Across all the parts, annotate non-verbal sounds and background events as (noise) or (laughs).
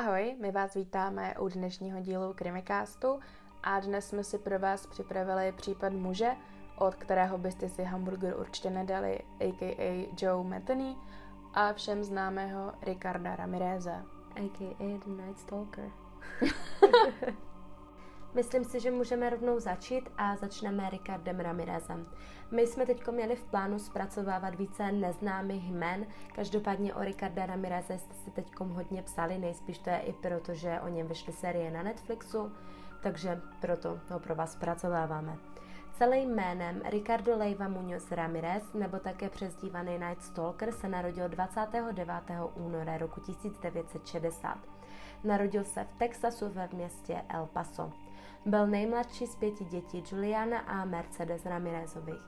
Ahoj, my vás vítáme u dnešního dílu Krimikástu a dnes jsme si pro vás připravili případ muže, od kterého byste si hamburger určitě nedali, a.k.a. Joe Metheny a všem známého Ricarda Ramireze. A.k.a. The Night Stalker. (laughs) Myslím si, že můžeme rovnou začít a začneme Ricardem Ramirezem. My jsme teď měli v plánu zpracovávat více neznámých jmen, každopádně o Ricarda Ramireze jste si teď hodně psali, nejspíš to je i proto, že o něm vyšly série na Netflixu, takže proto ho pro vás zpracováváme. Celým jménem Ricardo Leiva Muñoz Ramirez, nebo také přezdívaný Night Stalker, se narodil 29. února roku 1960. Narodil se v Texasu ve městě El Paso. Byl nejmladší z pěti dětí Juliana a Mercedes Ramirezových.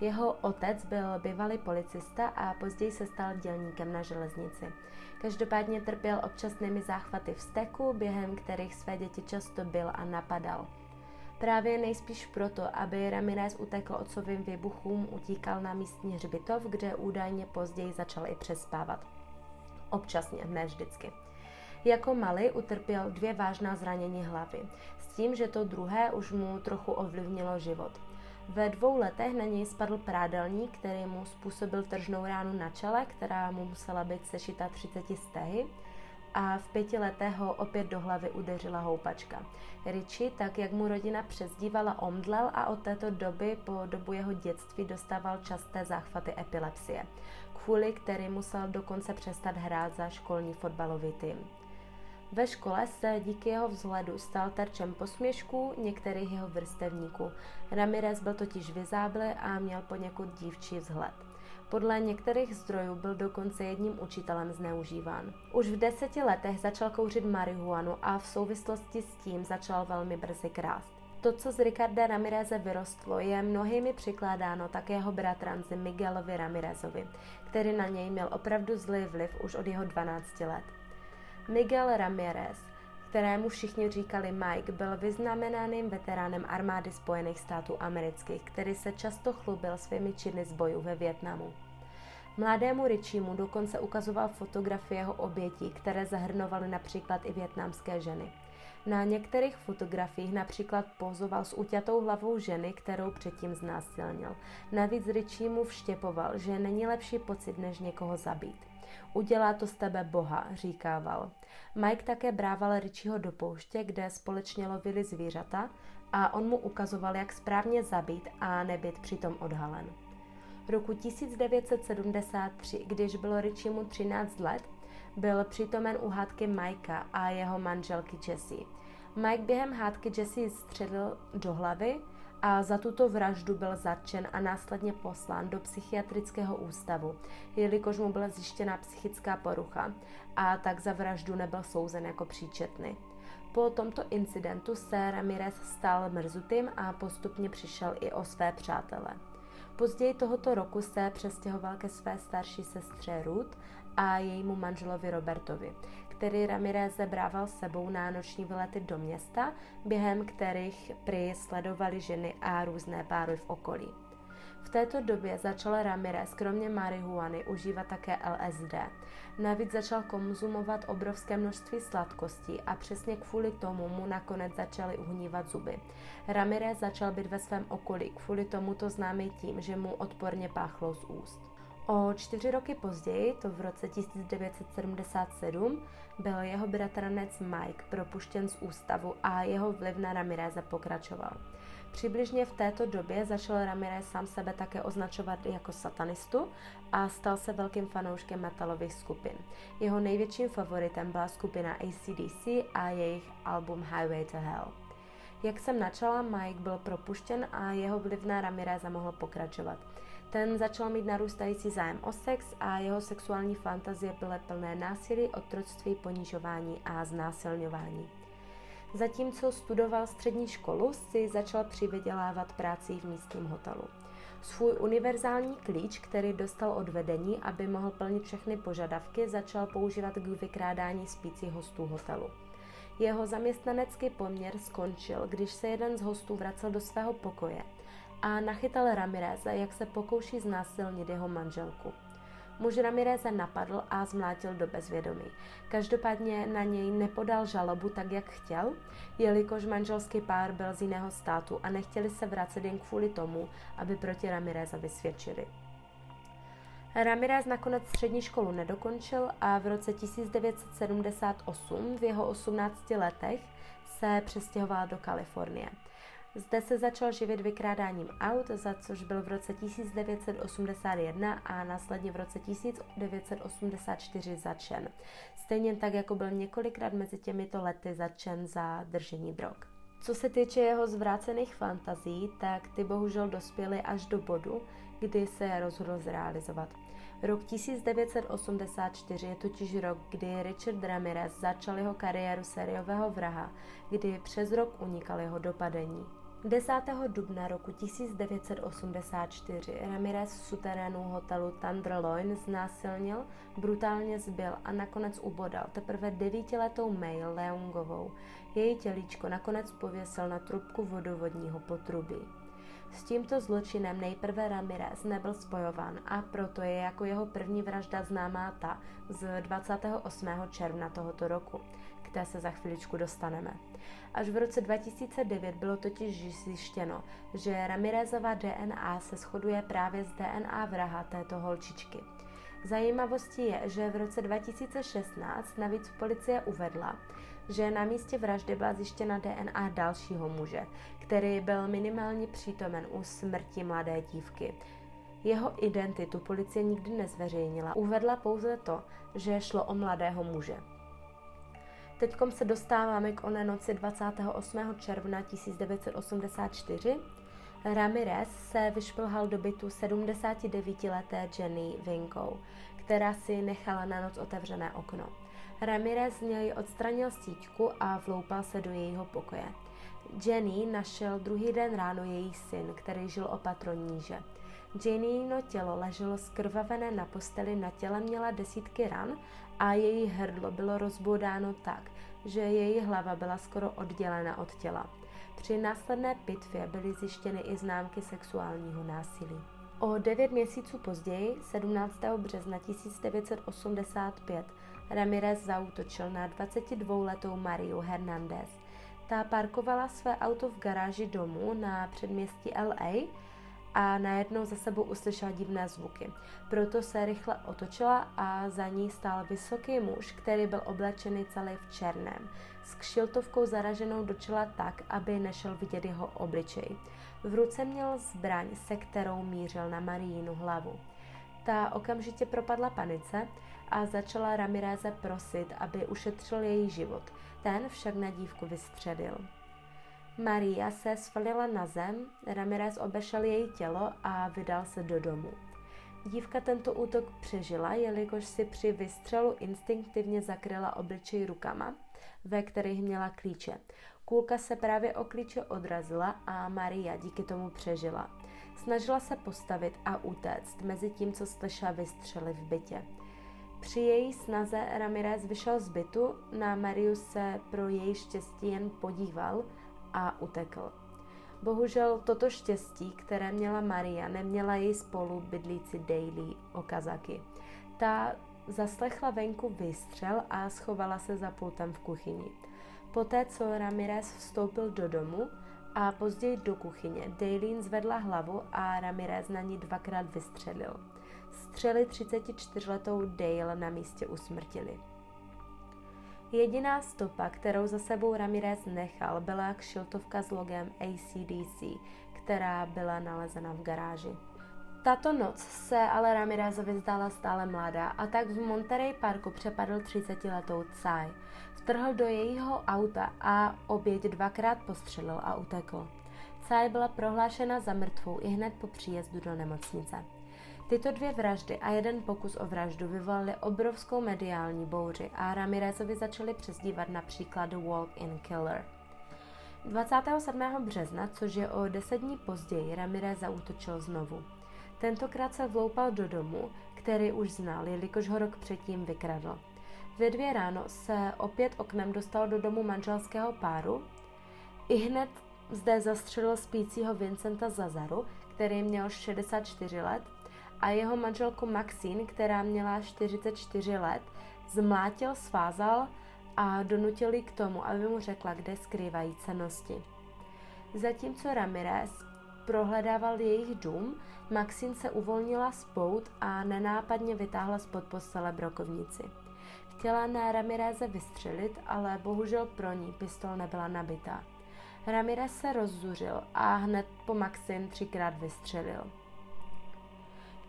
Jeho otec byl bývalý policista a později se stal dělníkem na železnici. Každopádně trpěl občasnými záchvaty vzteku, během kterých své děti často byl a napadal. Právě nejspíš proto, aby Ramirez utekl otcovým výbuchům, utíkal na místní hřbitov, kde údajně později začal i přespávat. Občasně, ne vždycky. Jako malý utrpěl dvě vážná zranění hlavy, tím, že to druhé už mu trochu ovlivnilo život. Ve dvou letech na něj spadl prádelník, který mu způsobil tržnou ránu na čele, která mu musela být sešita 30 stehy a v pěti letech ho opět do hlavy udeřila houpačka. Richie, tak jak mu rodina přezdívala, omdlel a od této doby po dobu jeho dětství dostával časté záchvaty epilepsie, kvůli který musel dokonce přestat hrát za školní fotbalový tým. Ve škole se díky jeho vzhledu stal terčem posměšků některých jeho vrstevníků. Ramirez byl totiž vyzáblý a měl poněkud dívčí vzhled. Podle některých zdrojů byl dokonce jedním učitelem zneužíván. Už v deseti letech začal kouřit marihuanu a v souvislosti s tím začal velmi brzy krást. To, co z Ricarda Ramireze vyrostlo, je mnohými přikládáno také jeho bratranci Miguelovi Ramirezovi, který na něj měl opravdu zlý vliv už od jeho 12 let. Miguel Ramirez, kterému všichni říkali Mike, byl vyznamenaným veteránem armády Spojených států amerických, který se často chlubil svými činy z bojů ve Větnamu. Mladému Richiemu dokonce ukazoval fotografie jeho obětí, které zahrnovaly například i větnamské ženy. Na některých fotografiích například pozoval s uťatou hlavou ženy, kterou předtím znásilnil. Navíc Richiemu vštěpoval, že není lepší pocit, než někoho zabít. Udělá to z tebe Boha, říkával. Mike také brával Richieho do pouště, kde společně lovili zvířata a on mu ukazoval, jak správně zabít a nebyt přitom odhalen. Roku 1973, když bylo Richiemu 13 let, byl přitomen u hádky Mikea a jeho manželky Jessie. Mike během hádky Jessie středl do hlavy a za tuto vraždu byl zatčen a následně poslán do psychiatrického ústavu, jelikož mu byla zjištěna psychická porucha a tak za vraždu nebyl souzen jako příčetný. Po tomto incidentu se Ramirez stal mrzutým a postupně přišel i o své přátele. Později tohoto roku se přestěhoval ke své starší sestře Ruth a jejímu manželovi Robertovi, který Ramirez brával sebou na noční vylety do města, během kterých prý sledovali ženy a různé páry v okolí. V této době začal Ramirez kromě marihuany užívat také LSD. Navíc začal konzumovat obrovské množství sladkostí a přesně kvůli tomu mu nakonec začaly uhnívat zuby. Ramirez začal být ve svém okolí kvůli tomuto známý tím, že mu odporně páchlo z úst. O čtyři roky později, to v roce 1977, byl jeho bratranec Mike propuštěn z ústavu a jeho vliv na Ramireze pokračoval. Přibližně v této době začal Ramirez sám sebe také označovat jako satanistu a stal se velkým fanouškem metalových skupin. Jeho největším favoritem byla skupina ACDC a jejich album Highway to Hell. Jak jsem načala, Mike byl propuštěn a jeho vliv na Ramireza mohl pokračovat. Ten začal mít narůstající zájem o sex a jeho sexuální fantazie byly plné násilí, otroctví, ponižování a znásilňování. Zatímco studoval střední školu, si začal přivydělávat práci v místním hotelu. Svůj univerzální klíč, který dostal od vedení, aby mohl plnit všechny požadavky, začal používat k vykrádání spících hostů hotelu. Jeho zaměstnanecký poměr skončil, když se jeden z hostů vracel do svého pokoje a nachytal Ramireze, jak se pokouší znásilnit jeho manželku. Muž Ramireze napadl a zmlátil do bezvědomí. Každopádně na něj nepodal žalobu tak, jak chtěl, jelikož manželský pár byl z jiného státu a nechtěli se vracet jen kvůli tomu, aby proti Ramireza vysvědčili. Ramirez nakonec střední školu nedokončil a v roce 1978 v jeho 18 letech se přestěhoval do Kalifornie. Zde se začal živit vykrádáním aut, za což byl v roce 1981 a následně v roce 1984 začen. Stejně tak, jako byl několikrát mezi těmito lety začen za držení drog. Co se týče jeho zvrácených fantazí, tak ty bohužel dospěly až do bodu, kdy se rozhodl zrealizovat. Rok 1984 je totiž rok, kdy Richard Ramirez začal jeho kariéru sériového vraha, kdy přes rok unikal jeho dopadení. 10. dubna roku 1984 Ramirez v suterénu hotelu Tenderloin znásilnil, brutálně zbyl a nakonec ubodal teprve devítiletou May Leongovou. Její tělíčko nakonec pověsil na trubku vodovodního potrubí. S tímto zločinem nejprve Ramirez nebyl spojován a proto je jako jeho první vražda známá ta z 28. června tohoto roku, které se za chviličku dostaneme. Až v roce 2009 bylo totiž zjištěno, že Ramirezova DNA se shoduje právě s DNA vraha této holčičky. Zajímavostí je, že v roce 2016 navíc policie uvedla, že na místě vraždy byla zjištěna DNA dalšího muže, který byl minimálně přítomen u smrti mladé dívky. Jeho identitu policie nikdy nezveřejnila, uvedla pouze to, že šlo o mladého muže. Teď se dostáváme k oné noci 28. června 1984. Ramirez se vyšplhal do bytu 79-leté Jenny Vinkou, která si nechala na noc otevřené okno. Ramirez z něj odstranil síťku a vloupal se do jejího pokoje. Jenny našel druhý den ráno její syn, který žil o patro níže. Jennyno tělo leželo skrvavené na posteli, na těle měla desítky ran a její hrdlo bylo rozboudáno tak, že její hlava byla skoro oddělena od těla. Při následné pitvě byly zjištěny i známky sexuálního násilí. O devět měsíců později, 17. března 1985, Ramirez zautočil na 22-letou Mariu Hernandez. Ta parkovala své auto v garáži domu na předměstí LA a najednou za sebou uslyšela divné zvuky. Proto se rychle otočila a za ní stál vysoký muž, který byl oblečený celý v černém, s kšiltovkou zaraženou do čela tak, aby nešel vidět jeho obličej. V ruce měl zbraň, se kterou mířil na Marínu hlavu. Ta okamžitě propadla panice a začala Ramireze prosit, aby ušetřil její život. Ten však na dívku vystředil. Maria se svalila na zem, Ramirez obešel její tělo a vydal se do domu. Dívka tento útok přežila, jelikož si při vystřelu instinktivně zakryla obličej rukama, ve kterých měla klíče. Kůlka se právě o klíče odrazila a Maria díky tomu přežila. Snažila se postavit a utéct mezi tím, co slyšela vystřely v bytě. Při její snaze Ramirez vyšel z bytu, na Mariu se pro její štěstí jen podíval a utekl. Bohužel toto štěstí, které měla Maria, neměla její spolu bydlící Daily Okazaki. Ta zaslechla venku výstřel a schovala se za pultem v kuchyni. Poté, co Ramirez vstoupil do domu a později do kuchyně, Daylin zvedla hlavu a Ramirez na ní dvakrát vystřelil. Střely 34-letou Dale na místě usmrtili. Jediná stopa, kterou za sebou Ramirez nechal, byla kšiltovka s logem ACDC, která byla nalezena v garáži. Tato noc se ale Ramirezovi zdála stále mladá a tak v Monterey Parku přepadl 30-letou Tsai. Vtrhl do jejího auta a oběť dvakrát postřelil a utekl. Tsai byla prohlášena za mrtvou i hned po příjezdu do nemocnice. Tyto dvě vraždy a jeden pokus o vraždu vyvolaly obrovskou mediální bouři a Ramirezovi začali přezdívat například Walk-in Killer. 27. března, což je o deset dní později, Ramirez zautočil znovu. Tentokrát se vloupal do domu, který už znal, jelikož ho rok předtím vykradl. Ve dvě ráno se opět oknem dostal do domu manželského páru. I hned zde zastřelil spícího Vincenta Zazaru, který měl 64 let a jeho manželku Maxine, která měla 44 let, zmlátil, svázal a donutil ji k tomu, aby mu řekla, kde skrývají cenosti. Zatímco Ramirez prohledával jejich dům, Maxine se uvolnila z pout a nenápadně vytáhla spod postele brokovnici. Chtěla na Ramireze vystřelit, ale bohužel pro ní pistol nebyla nabitá. Ramirez se rozzuřil a hned po Maxin třikrát vystřelil.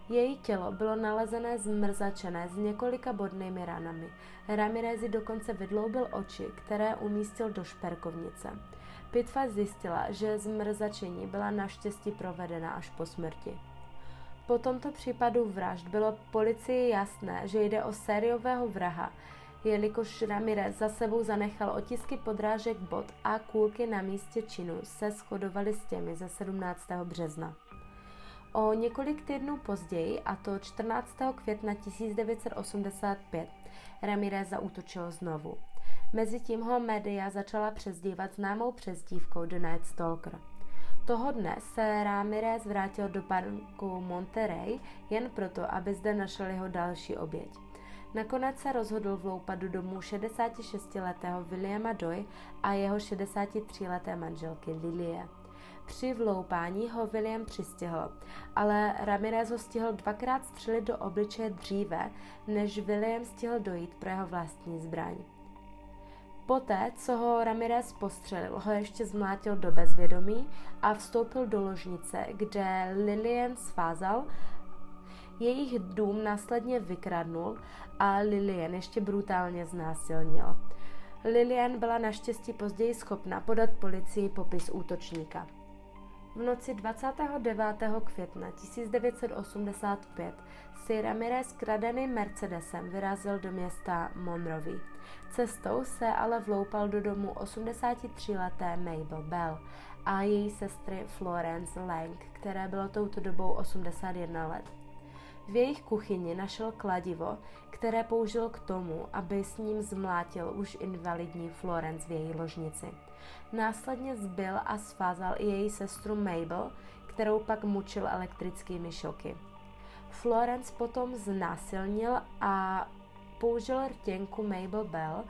Její tělo bylo nalezené zmrzačené s několika bodnými ranami. Ramirez dokonce vydloubil oči, které umístil do šperkovnice. Pitva zjistila, že zmrzačení byla naštěstí provedena až po smrti. Po tomto případu vražd bylo policii jasné, že jde o sériového vraha, jelikož Ramirez za sebou zanechal otisky podrážek bot a kůlky na místě činu se shodovaly s těmi ze 17. března. O několik týdnů později, a to 14. května 1985, Ramirez zautočil znovu. Mezitím ho média začala přezdívat známou přezdívkou The Night Stalker. Toho dne se Ramirez vrátil do parku Monterey jen proto, aby zde našel jeho další oběť. Nakonec se rozhodl vloupat do domu 66-letého Williama Doy a jeho 63-leté manželky Lilie. Při vloupání ho William přistihl, ale Ramirez ho stihl dvakrát střelit do obličeje dříve, než William stihl dojít pro jeho vlastní zbraň. Poté, co ho Ramirez postřelil, ho ještě zmlátil do bezvědomí a vstoupil do ložnice, kde Lillian svázal, jejich dům následně vykradnul a Lillian ještě brutálně znásilnil. Lillian byla naštěstí později schopna podat policii popis útočníka. V noci 29. května 1985 si Ramirez kradeným Mercedesem vyrazil do města Monrovy. Cestou se ale vloupal do domu 83-leté Mabel Bell a její sestry Florence Lang, které bylo touto dobou 81 let. V jejich kuchyni našel kladivo, které použil k tomu, aby s ním zmlátil už invalidní Florence v její ložnici. Následně zbyl a svázal i její sestru Mabel, kterou pak mučil elektrickými šoky. Florence potom znásilnil a použil rtěnku Mabel Bell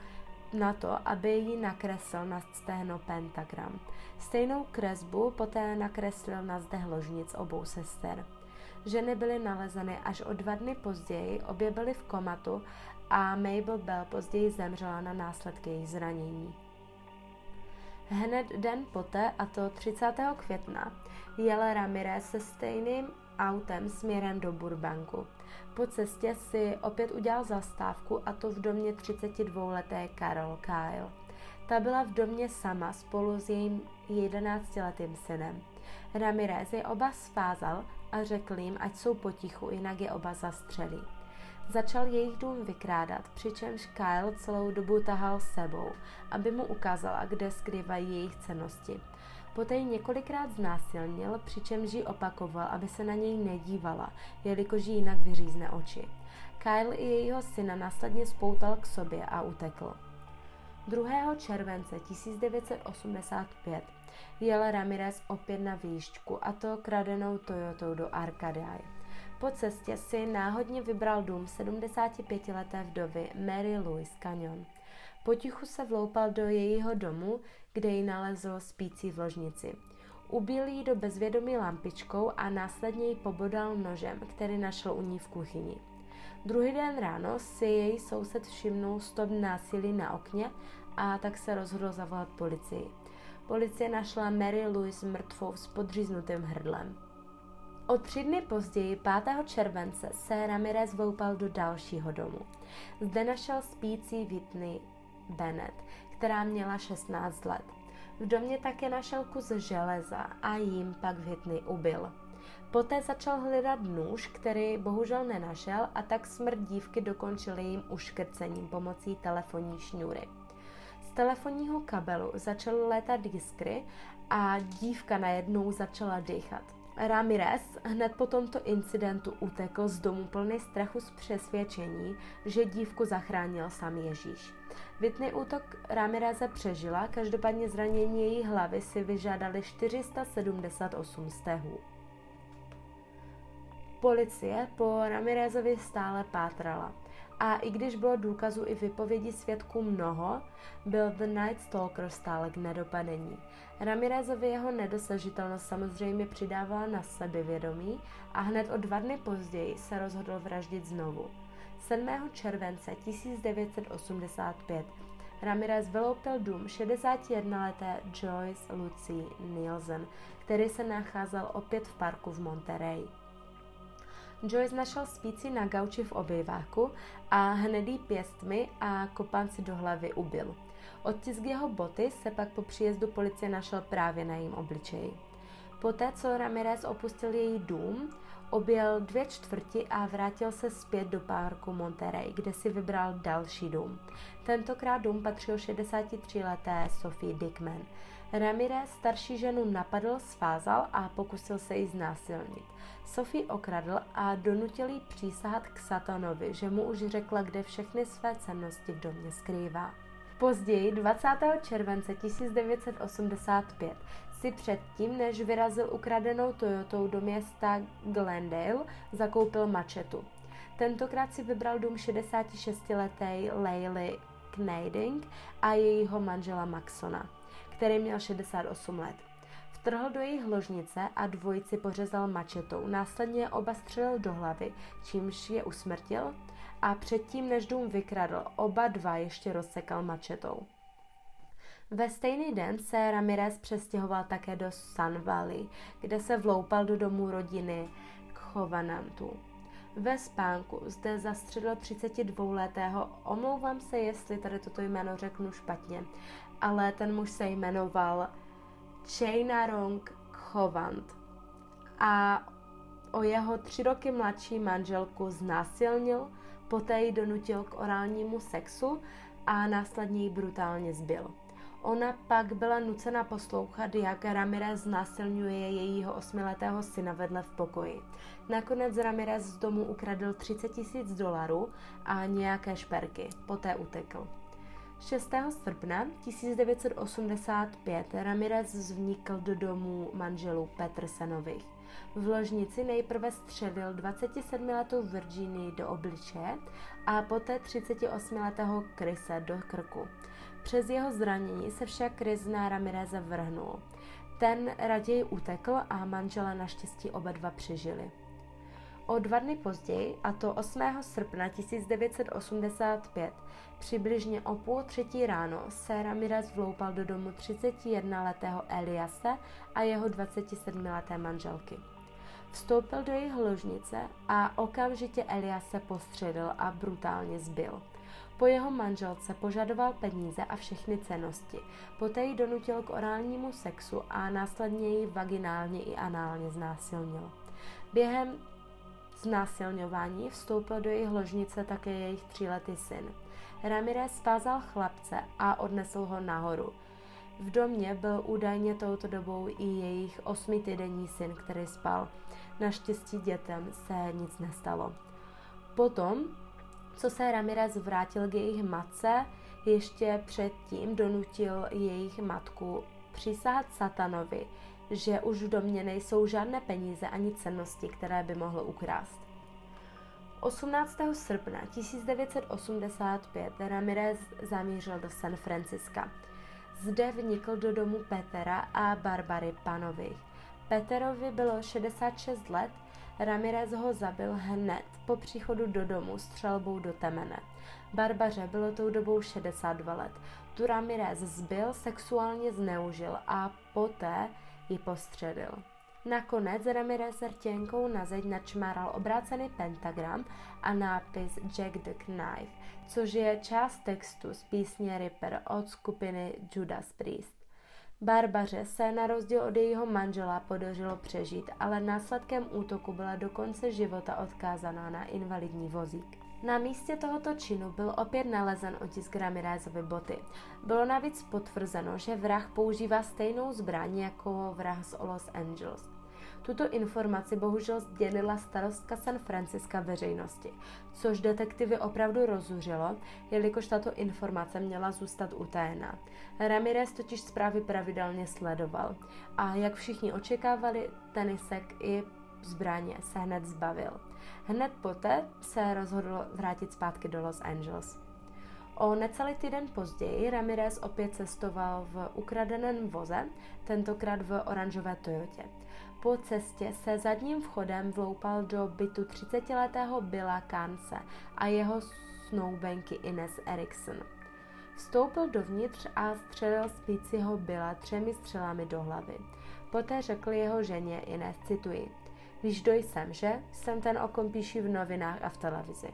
na to, aby ji nakreslil na stehno pentagram. Stejnou kresbu poté nakreslil na zde ložnic obou sester. Ženy byly nalezeny až o dva dny později, obě byly v komatu a Mabel Bell později zemřela na následky jejich zranění. Hned den poté, a to 30. května, jel Ramirez se stejným autem směrem do Burbanku. Po cestě si opět udělal zastávku a to v domě 32-leté Carol Kyle. Ta byla v domě sama spolu s jejím 11-letým synem. Ramirez je oba svázal a řekl jim, ať jsou potichu, jinak je oba zastřelí. Začal jejich dům vykrádat, přičemž Kyle celou dobu tahal sebou, aby mu ukázala, kde skrývají jejich cenosti. Poté ji několikrát znásilnil, přičemž ji opakoval, aby se na něj nedívala, jelikož jí jinak vyřízne oči. Kyle i jejího syna následně spoutal k sobě a utekl. 2. července 1985 jel Ramirez opět na výšťku, a to kradenou Toyotou do Arcadie. Po cestě si náhodně vybral dům 75-leté vdovy Mary Louise Canyon. Potichu se vloupal do jejího domu, kde ji nalezl spící v ložnici. Ubil ji do bezvědomí lampičkou a následně ji pobodal nožem, který našel u ní v kuchyni. Druhý den ráno si její soused všimnul stop násilí na okně a tak se rozhodl zavolat policii. Policie našla Mary Louise mrtvou s podříznutým hrdlem. O tři dny později, 5. července, se Ramirez voupal do dalšího domu. Zde našel spící Whitney Bennett, která měla 16 let. V domě také našel kus železa a jim pak Whitney ubil. Poté začal hledat nůž, který bohužel nenašel a tak smrt dívky dokončil jejím uškrcením pomocí telefonní šňůry. Z telefonního kabelu začaly létat jiskry a dívka najednou začala dýchat. Ramirez hned po tomto incidentu utekl z domu plný strachu z přesvědčení, že dívku zachránil sám Ježíš. Vitný útok Ramireze přežila, každopádně zranění její hlavy si vyžádali 478 stehů. Policie po Ramirezovi stále pátrala. A i když bylo důkazů i vypovědi svědků mnoho, byl The Night Stalker stále k nedopadení. Ramirezovi jeho nedosažitelnost samozřejmě přidávala na sebevědomí a hned o dva dny později se rozhodl vraždit znovu. 7. července 1985 Ramirez vyloupil dům 61-leté Joyce Lucy Nielsen, který se nacházel opět v parku v Monterey. Joyce našel spící na gauči v obýváku a hnedý pěstmi a kopanci do hlavy ubil. Odtisk jeho boty se pak po příjezdu policie našel právě na jejím obličeji. Poté, co Ramirez opustil její dům, objel dvě čtvrti a vrátil se zpět do parku Monterey, kde si vybral další dům. Tentokrát dům patřil 63-leté Sophie Dickman. Ramirez starší ženu napadl, svázal a pokusil se ji znásilnit. Sophie okradl a donutil ji přísahat k satanovi, že mu už řekla, kde všechny své cennosti v domě skrývá. Později, 20. července 1985, si předtím, než vyrazil ukradenou Toyotou do města Glendale, zakoupil mačetu. Tentokrát si vybral dům 66-leté Leily Knading a jejího manžela Maxona, který měl 68 let. Vtrhl do jejich ložnice a dvojici pořezal mačetou, následně oba střelil do hlavy, čímž je usmrtil a předtím, než dům vykradl, oba dva ještě rozsekal mačetou. Ve stejný den se Ramirez přestěhoval také do Sun Valley, kde se vloupal do domu rodiny Chovanantu. Ve spánku zde zastřelil 32-letého, omlouvám se, jestli tady toto jméno řeknu špatně, ale ten muž se jmenoval Chainarong Chovant a o jeho tři roky mladší manželku znásilnil, poté ji donutil k orálnímu sexu a následně ji brutálně zbil. Ona pak byla nucena poslouchat, jak Ramirez znásilňuje jejího osmiletého syna vedle v pokoji. Nakonec Ramirez z domu ukradl 30 tisíc dolarů a nějaké šperky. Poté utekl. 6. srpna 1985 Ramirez vznikl do domu manželů Petersenových. V ložnici nejprve střelil 27-letou Virginii do obličeje a poté 38-letého Krise do krku. Přes jeho zranění se však Chris na Ramireze vrhnul. Ten raději utekl a manžela naštěstí oba dva přežili. O dva dny později, a to 8. srpna 1985, přibližně o půl třetí ráno, se Ramirez vloupal do domu 31-letého Eliase a jeho 27-leté manželky. Vstoupil do jejich ložnice a okamžitě Eliase postřelil a brutálně zbil. Po jeho manželce požadoval peníze a všechny cenosti. Poté ji donutil k orálnímu sexu a následně ji vaginálně i análně znásilnil. Během znásilňování vstoupil do jejich ložnice také jejich tříletý syn. Ramirez spázal chlapce a odnesl ho nahoru. V domě byl údajně touto dobou i jejich osmitýdenní syn, který spal. Naštěstí dětem se nic nestalo. Potom co se Ramirez vrátil k jejich matce, ještě předtím donutil jejich matku přísahat satanovi, že už v domě nejsou žádné peníze ani cennosti, které by mohl ukrást. 18. srpna 1985 Ramirez zamířil do San Franciska. Zde vnikl do domu Petera a Barbary Panových. Peterovi bylo 66 let Ramirez ho zabil hned po příchodu do domu střelbou do temene. Barbaře bylo tou dobou 62 let. Tu Ramirez zbil, sexuálně zneužil a poté ji postřelil. Nakonec Ramirez rtěnkou na zeď načmáral obrácený pentagram a nápis Jack the Knife, což je část textu z písně Ripper od skupiny Judas Priest. Barbaře se na rozdíl od jejího manžela podařilo přežít, ale následkem útoku byla do konce života odkázaná na invalidní vozík. Na místě tohoto činu byl opět nalezen otisk Ramirezovy boty. Bylo navíc potvrzeno, že vrah používá stejnou zbraň jako vrah z Los Angeles. Tuto informaci bohužel sdělila starostka San Franciska veřejnosti, což detektivy opravdu rozuřilo, jelikož tato informace měla zůstat utajená. Ramirez totiž zprávy pravidelně sledoval a jak všichni očekávali, tenisek i zbraně se hned zbavil. Hned poté se rozhodl vrátit zpátky do Los Angeles. O necelý týden později Ramirez opět cestoval v ukradeném voze, tentokrát v oranžové Toyotě. Po cestě se zadním vchodem vloupal do bytu 30-letého Billa Kanse a jeho snoubenky Ines Erikson. Vstoupil dovnitř a střelil spícího Billa třemi střelami do hlavy. Poté řekl jeho ženě Ines, cituji, Víš, kdo jsem, že? Jsem ten, o kom píší v novinách a v televizi.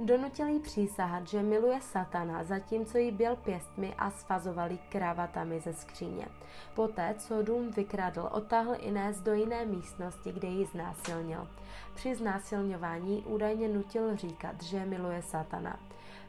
Donutil jí přísahat, že miluje satana, zatímco jí byl pěstmi a svazovali kravatami ze skříně. Poté, co dům vykradl, otáhl Inés do jiné místnosti, kde ji znásilnil. Při znásilňování údajně nutil říkat, že miluje satana.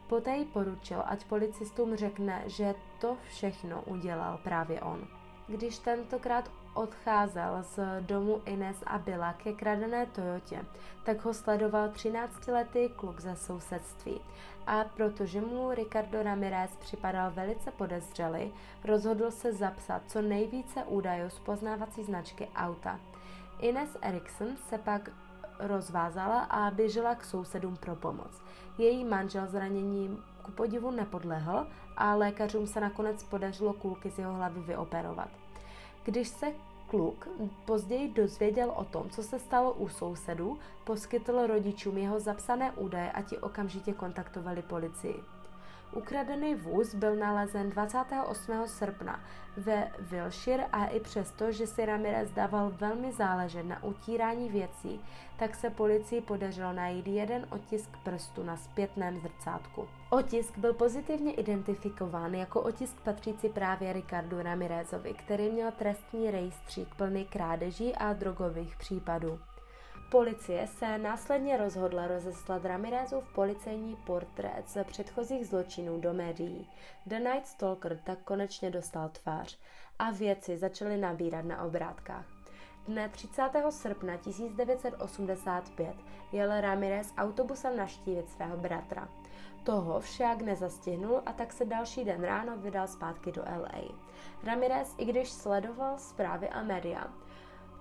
Poté jí poručil, ať policistům řekne, že to všechno udělal právě on. Když tentokrát odcházel z domu Ines a Bila ke kradené Toyotě, tak ho sledoval 13-letý kluk ze sousedství. A protože mu Ricardo Ramirez připadal velice podezřelý, rozhodl se zapsat co nejvíce údajů z poznávací značky auta. Ines Erikson se pak rozvázala a běžela k sousedům pro pomoc. Její manžel zraněním ku podivu nepodlehl a lékařům se nakonec podařilo kulky z jeho hlavy vyoperovat. Když se kluk později dozvěděl o tom, co se stalo u sousedů, poskytl rodičům jeho zapsané údaje a ti okamžitě kontaktovali policii. Ukradený vůz byl nalezen 28. srpna ve Wilshire a i přesto, že si Ramirez dával velmi záležet na utírání věcí, tak se policii podařilo najít jeden otisk prstu na zpětném zrcátku. Otisk byl pozitivně identifikován jako otisk patřící právě Ricardu Ramirezovi, který měl trestní rejstřík plný krádeží a drogových případů. Policie se následně rozhodla rozeslat Ramirezův policejní portrét ze předchozích zločinů do médií. The Night Stalker tak konečně dostal tvář a věci začaly nabírat na obrátkách. Dne 30. srpna 1985 jel Ramirez autobusem naštívit svého bratra. Toho však nezastihnul a tak se další den ráno vydal zpátky do LA. Ramirez, i když sledoval zprávy a média,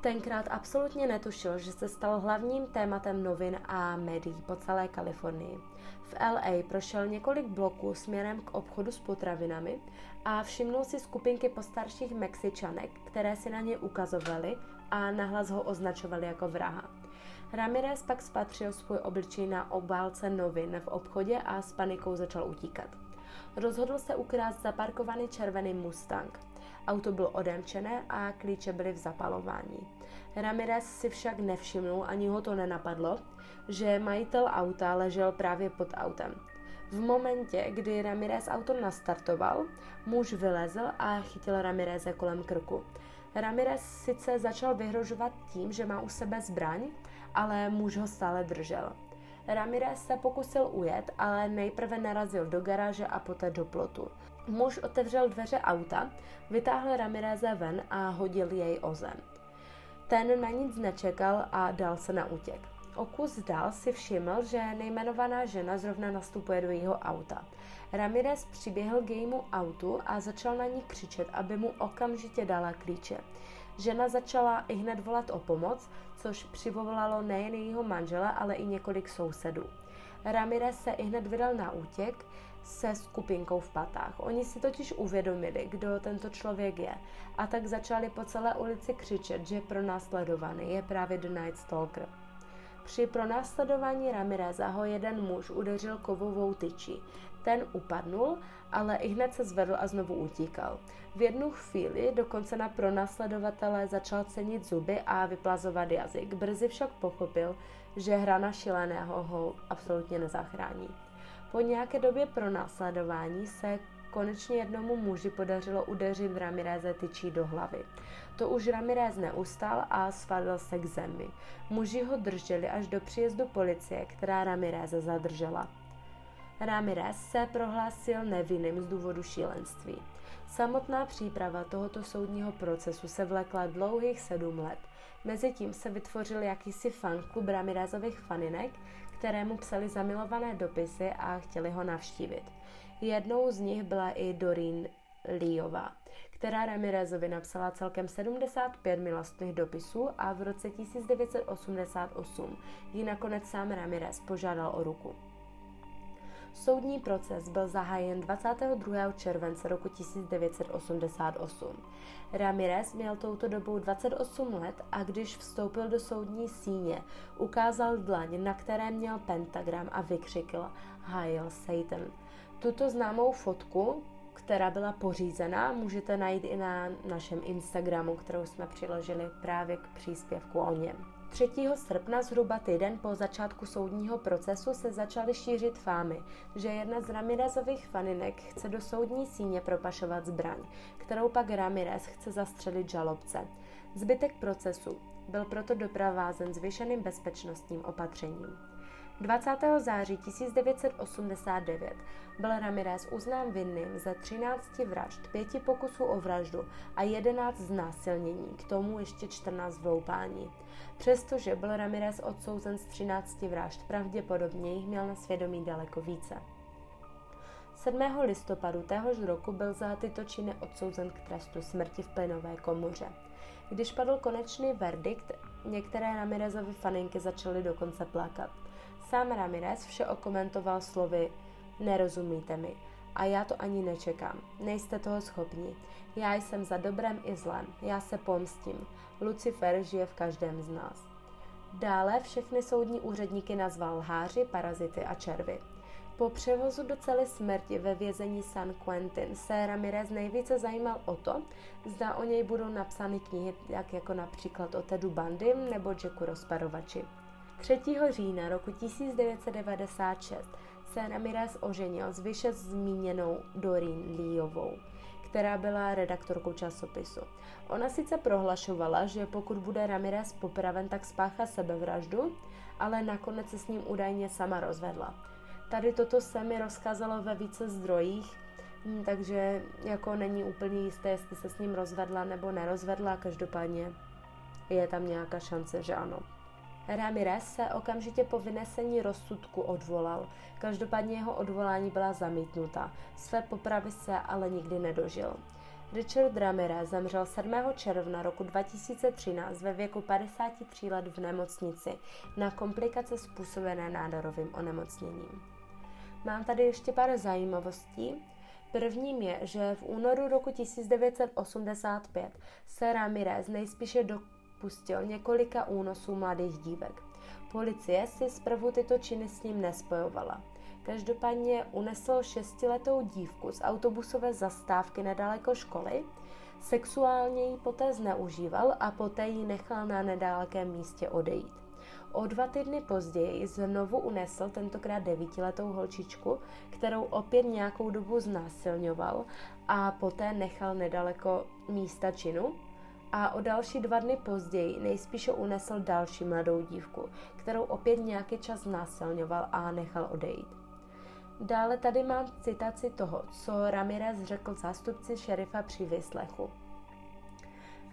tenkrát absolutně netušil, že se stal hlavním tématem novin a médií po celé Kalifornii. V LA prošel několik bloků směrem k obchodu s potravinami a všimnul si skupinky postarších Mexičanek, které si na ně ukazovaly a nahlas ho označovali jako vraha. Ramirez pak spatřil svůj obličej na obálce novin v obchodě a s panikou začal utíkat. Rozhodl se ukrást zaparkovaný červený Mustang. Auto bylo odemčené a klíče byly v zapalování. Ramirez si však nevšimnul, ani ho to nenapadlo, že majitel auta ležel právě pod autem. V momentě, kdy Ramirez auto nastartoval, muž vylezl a chytil Ramireze kolem krku. Ramirez sice začal vyhrožovat tím, že má u sebe zbraň, ale muž ho stále držel. Ramirez se pokusil ujet, ale nejprve narazil do garáže a poté do plotu. Muž otevřel dveře auta, vytáhl Ramireze ven a hodil jej o zem. Ten na nic nečekal a dal se na útěk. O kus dál si všiml, že nejmenovaná žena zrovna nastupuje do jeho auta. Ramirez přiběhl k jejímu autu a začal na ní křičet, aby mu okamžitě dala klíče. Žena začala i hned volat o pomoc, což přivolalo nejen jejího manžela, ale i několik sousedů. Ramirez se i hned vydal na útěk se skupinkou v patách. Oni si totiž uvědomili, kdo tento člověk je a tak začali po celé ulici křičet, že pro následovaný je právě The Night Stalker. Při pronásledování Ramireza ho jeden muž udeřil kovovou tyčí. Ten upadnul, ale i hned se zvedl a znovu utíkal. V jednu chvíli dokonce na pronásledovatele začal cenit zuby a vyplazovat jazyk. Brzy však pochopil, že hrana šileného ho absolutně nezachrání. Po nějaké době pronásledování se konečně jednomu muži podařilo udeřit Ramireze tyčí do hlavy. To už Ramirez neustal a spadl se k zemi. Muži ho drželi až do příjezdu policie, která Ramireze zadržela. Ramirez se prohlásil nevinným z důvodu šílenství. Samotná příprava tohoto soudního procesu se vlekla dlouhých sedm let. Mezitím se vytvořil jakýsi fanklub Ramirezových faninek, kterému psali zamilované dopisy a chtěli ho navštívit. Jednou z nich byla i Doreen Leeová, která Ramirezovi napsala celkem 75 milostných dopisů a v roce 1988 ji nakonec sám Ramirez požádal o ruku. Soudní proces byl zahájen 22. července roku 1988. Ramirez měl touto dobou 28 let a když vstoupil do soudní síně, ukázal dlaň, na které měl pentagram a vykřikl Hail Satan. Tuto známou fotku, která byla pořízena, můžete najít i na našem Instagramu, kterou jsme přiložili právě k příspěvku o něm. 3. srpna, zhruba týden po začátku soudního procesu, se začaly šířit fámy, že jedna z Ramirezových faninek chce do soudní síně propašovat zbraň, kterou pak Ramirez chce zastřelit žalobce. Zbytek procesu byl proto doprovázen zvýšeným bezpečnostním opatřením. 20. září 1989 byl Ramirez uznán vinným ze 13 vražd, 5 pokusů o vraždu a 11 znásilnění, k tomu ještě 14 vloupání. Přestože byl Ramirez odsouzen z 13 vražd, pravděpodobně jich měl na svědomí daleko více. 7. listopadu téhož roku byl za tyto činy odsouzen k trestu smrti v plynové komoře. Když padl konečný verdikt, některé Ramirezovy faninky začaly dokonce plakat. Sám Ramirez vše okomentoval slovy Nerozumíte mi. A já to ani nečekám. Nejste toho schopni. Já jsem za dobrem i zlem. Já se pomstím. Lucifer žije v každém z nás. Dále všechny soudní úředníky nazval lháři, parazity a červy. Po převozu do celé smrti ve vězení San Quentin se Ramirez nejvíce zajímal o to, zda o něj budou napsány knihy, jak jako například o Tedu Bandym nebo Jacku Rozparovači. 3. října roku 1996 se Ramirez oženil s vyše zmíněnou Doreen Leeovou, která byla redaktorkou časopisu. Ona sice prohlašovala, že pokud bude Ramirez popraven, tak spáchá sebevraždu, ale nakonec se s ním údajně sama rozvedla. Tady toto se mi rozkázalo ve více zdrojích, hm, takže jako není úplně jisté, jestli se s ním rozvedla nebo nerozvedla, každopádně je tam nějaká šance, že ano. Ramirez se okamžitě po vynesení rozsudku odvolal. Každopádně jeho odvolání byla zamítnuta. Své popravy se ale nikdy nedožil. Richard Ramirez zemřel 7. června roku 2013 ve věku 53 let v nemocnici na komplikace způsobené nádorovým onemocněním. Mám tady ještě pár zajímavostí. Prvním je, že v únoru roku 1985 se Ramirez nejspíše do pustil několika únosů mladých dívek. Policie si zprvu tyto činy s ním nespojovala. Každopádně unesl šestiletou dívku z autobusové zastávky nedaleko školy, sexuálně ji poté zneužíval a poté ji nechal na nedalekém místě odejít. O dva týdny později znovu unesl tentokrát devítiletou holčičku, kterou opět nějakou dobu znásilňoval a poté nechal nedaleko místa činu, a o další dva dny později nejspíše unesl další mladou dívku, kterou opět nějaký čas násilňoval a nechal odejít. Dále tady mám citaci toho, co Ramirez řekl zástupci šerifa při vyslechu.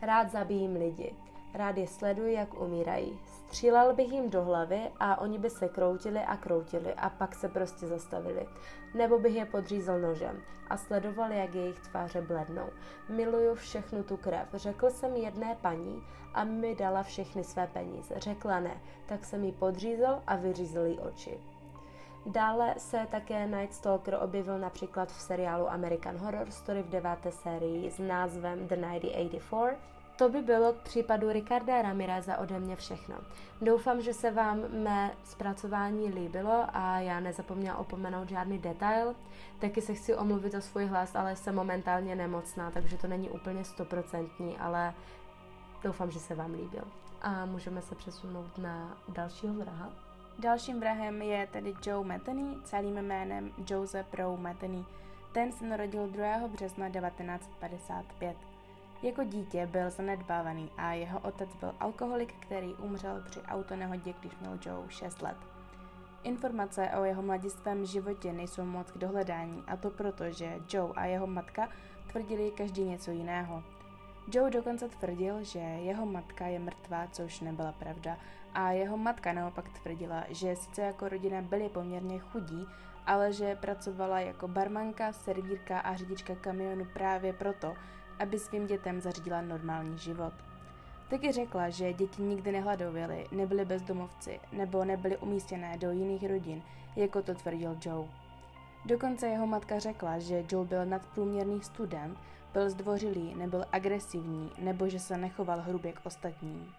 Rád zabijím lidi, rád je sleduji, jak umírají. Střílel bych jim do hlavy a oni by se kroutili a kroutili a pak se prostě zastavili. Nebo bych je podřízel nožem a sledoval, jak jejich tváře blednou. Miluju všechnu tu krev. Řekl jsem jedné paní a mi dala všechny své peníze. Řekla ne, tak jsem ji podřízel a vyřízl jí oči. Dále se také Night Stalker objevil například v seriálu American Horror Story v deváté sérii s názvem The 1984 to by bylo k případu Ricarda Ramireza ode mě všechno. Doufám, že se vám mé zpracování líbilo a já nezapomněla opomenout žádný detail. Taky se chci omluvit za svůj hlas, ale jsem momentálně nemocná, takže to není úplně stoprocentní, ale doufám, že se vám líbil. A můžeme se přesunout na dalšího vraha. Dalším vrahem je tedy Joe Metheny, celým jménem Joseph Rowe Metheny. Ten se narodil 2. března 1955. Jako dítě byl zanedbávaný a jeho otec byl alkoholik, který umřel při autonehodě, když měl Joe 6 let. Informace o jeho mladistvém životě nejsou moc k dohledání a to proto, že Joe a jeho matka tvrdili každý něco jiného. Joe dokonce tvrdil, že jeho matka je mrtvá, což nebyla pravda, a jeho matka naopak tvrdila, že sice jako rodina byli poměrně chudí, ale že pracovala jako barmanka, servírka a řidička kamionu právě proto, aby svým dětem zařídila normální život. Taky řekla, že děti nikdy nehladověly, nebyly bezdomovci nebo nebyly umístěné do jiných rodin, jako to tvrdil Joe. Dokonce jeho matka řekla, že Joe byl nadprůměrný student, byl zdvořilý, nebyl agresivní nebo že se nechoval hrubě k ostatním.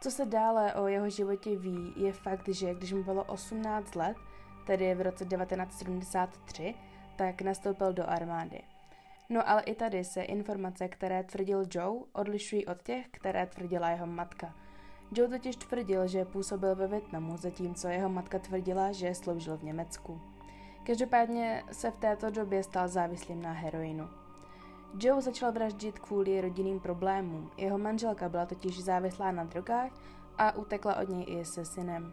Co se dále o jeho životě ví, je fakt, že když mu bylo 18 let, tedy v roce 1973, tak nastoupil do armády. No ale i tady se informace, které tvrdil Joe, odlišují od těch, které tvrdila jeho matka. Joe totiž tvrdil, že působil ve Větnamu, zatímco jeho matka tvrdila, že sloužil v Německu. Každopádně se v této době stal závislým na heroinu. Joe začal vraždit kvůli rodinným problémům. Jeho manželka byla totiž závislá na drogách a utekla od něj i se synem.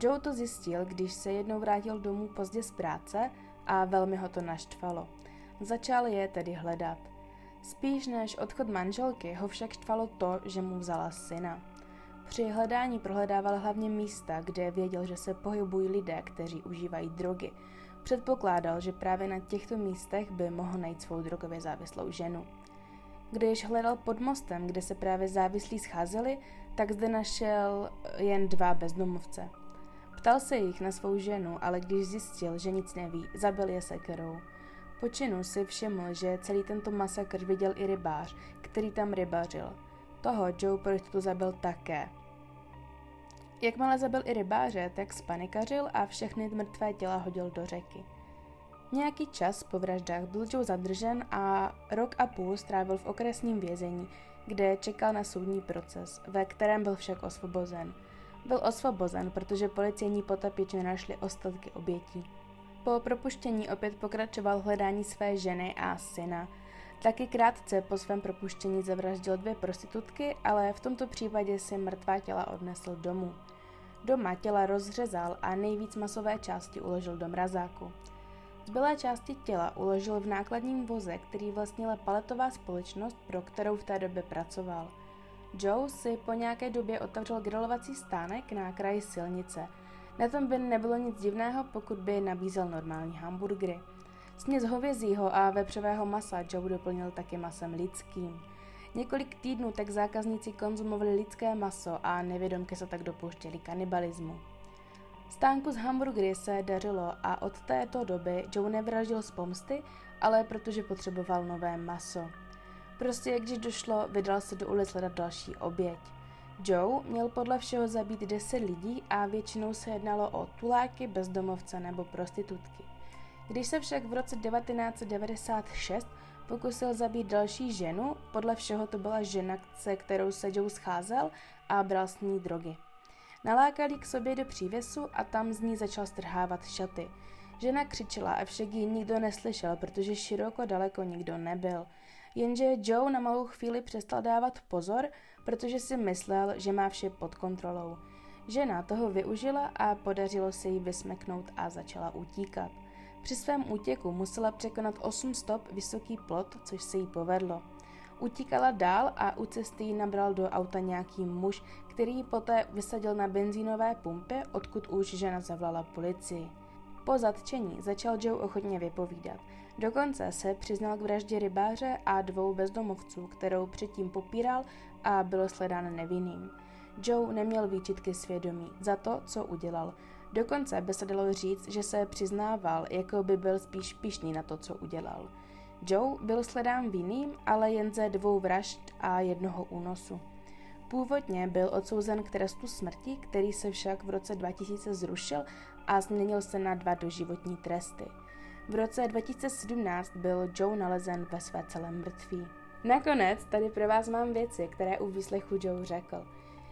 Joe to zjistil, když se jednou vrátil domů pozdě z práce a velmi ho to naštvalo. Začal je tedy hledat. Spíš než odchod manželky ho však štvalo to, že mu vzala syna. Při hledání prohledával hlavně místa, kde věděl, že se pohybují lidé, kteří užívají drogy. Předpokládal, že právě na těchto místech by mohl najít svou drogově závislou ženu. Když hledal pod mostem, kde se právě závislí scházeli, tak zde našel jen dva bezdomovce. Ptal se jich na svou ženu, ale když zjistil, že nic neví, zabil je sekerou. Po činu si všiml, že celý tento masakr viděl i rybář, který tam rybařil. Toho Joe pro zabil také. Jakmile zabil i rybáře, tak spanikařil a všechny mrtvé těla hodil do řeky. Nějaký čas po vraždách byl Joe zadržen a rok a půl strávil v okresním vězení, kde čekal na soudní proces, ve kterém byl však osvobozen. Byl osvobozen, protože policejní potapiči našli ostatky obětí. Po propuštění opět pokračoval hledání své ženy a syna. Taky krátce po svém propuštění zavraždil dvě prostitutky, ale v tomto případě si mrtvá těla odnesl domů. Doma těla rozřezal a nejvíc masové části uložil do mrazáku. Zbylé části těla uložil v nákladním voze, který vlastnila paletová společnost, pro kterou v té době pracoval. Joe si po nějaké době otevřel grilovací stánek na kraji silnice – na tom by nebylo nic divného, pokud by nabízel normální hamburgery. Směs hovězího a vepřového masa Joe doplnil taky masem lidským. Několik týdnů tak zákazníci konzumovali lidské maso a nevědomky se tak dopouštěli kanibalismu. Stánku z hamburgery se dařilo a od této doby Joe nevraždil z pomsty, ale protože potřeboval nové maso. Prostě, když došlo, vydal se do ulic hledat další oběť. Joe měl podle všeho zabít 10 lidí a většinou se jednalo o tuláky, bezdomovce nebo prostitutky. Když se však v roce 1996 pokusil zabít další ženu, podle všeho to byla žena, se kterou se Joe scházel a bral s ní drogy. Nalákal k sobě do přívěsu a tam z ní začal strhávat šaty. Žena křičela, avšak ji nikdo neslyšel, protože široko daleko nikdo nebyl. Jenže Joe na malou chvíli přestal dávat pozor protože si myslel, že má vše pod kontrolou. Žena toho využila a podařilo se jí vysmeknout a začala utíkat. Při svém útěku musela překonat 8 stop vysoký plot, což se jí povedlo. Utíkala dál a u cesty ji nabral do auta nějaký muž, který ji poté vysadil na benzínové pumpě, odkud už žena zavolala policii. Po zatčení začal Joe ochotně vypovídat. Dokonce se přiznal k vraždě rybáře a dvou bezdomovců, kterou předtím popíral a byl sledán nevinným. Joe neměl výčitky svědomí za to, co udělal. Dokonce by se dalo říct, že se přiznával, jako by byl spíš pišný na to, co udělal. Joe byl sledán vinným, ale jen ze dvou vražd a jednoho únosu. Původně byl odsouzen k trestu smrti, který se však v roce 2000 zrušil a změnil se na dva doživotní tresty. V roce 2017 byl Joe nalezen ve své celém mrtví. Nakonec tady pro vás mám věci, které u výslechu Joe řekl.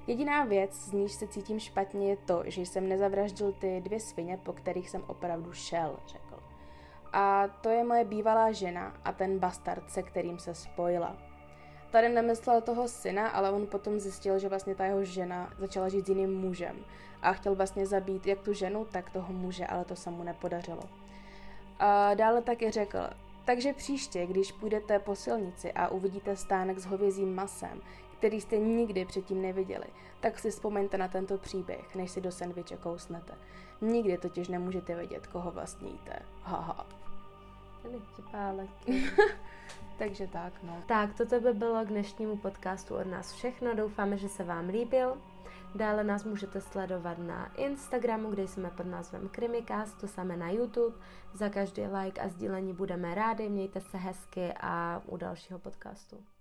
Jediná věc, z níž se cítím špatně, je to, že jsem nezavraždil ty dvě svině, po kterých jsem opravdu šel, řekl. A to je moje bývalá žena a ten bastard, se kterým se spojila. Tady nemyslel toho syna, ale on potom zjistil, že vlastně ta jeho žena začala žít s jiným mužem a chtěl vlastně zabít jak tu ženu, tak toho muže, ale to se mu nepodařilo. A dále taky řekl, takže příště, když půjdete po silnici a uvidíte stánek s hovězím masem, který jste nikdy předtím neviděli, tak si vzpomeňte na tento příběh, než si do sendviče kousnete. Nikdy totiž nemůžete vědět, koho vlastně jíte. Haha. (laughs) Takže tak, no. Tak, toto by bylo k dnešnímu podcastu od nás všechno. Doufáme, že se vám líbil. Dále nás můžete sledovat na Instagramu, kde jsme pod názvem Krimikast, to samé na YouTube. Za každý like a sdílení budeme rádi, mějte se hezky a u dalšího podcastu.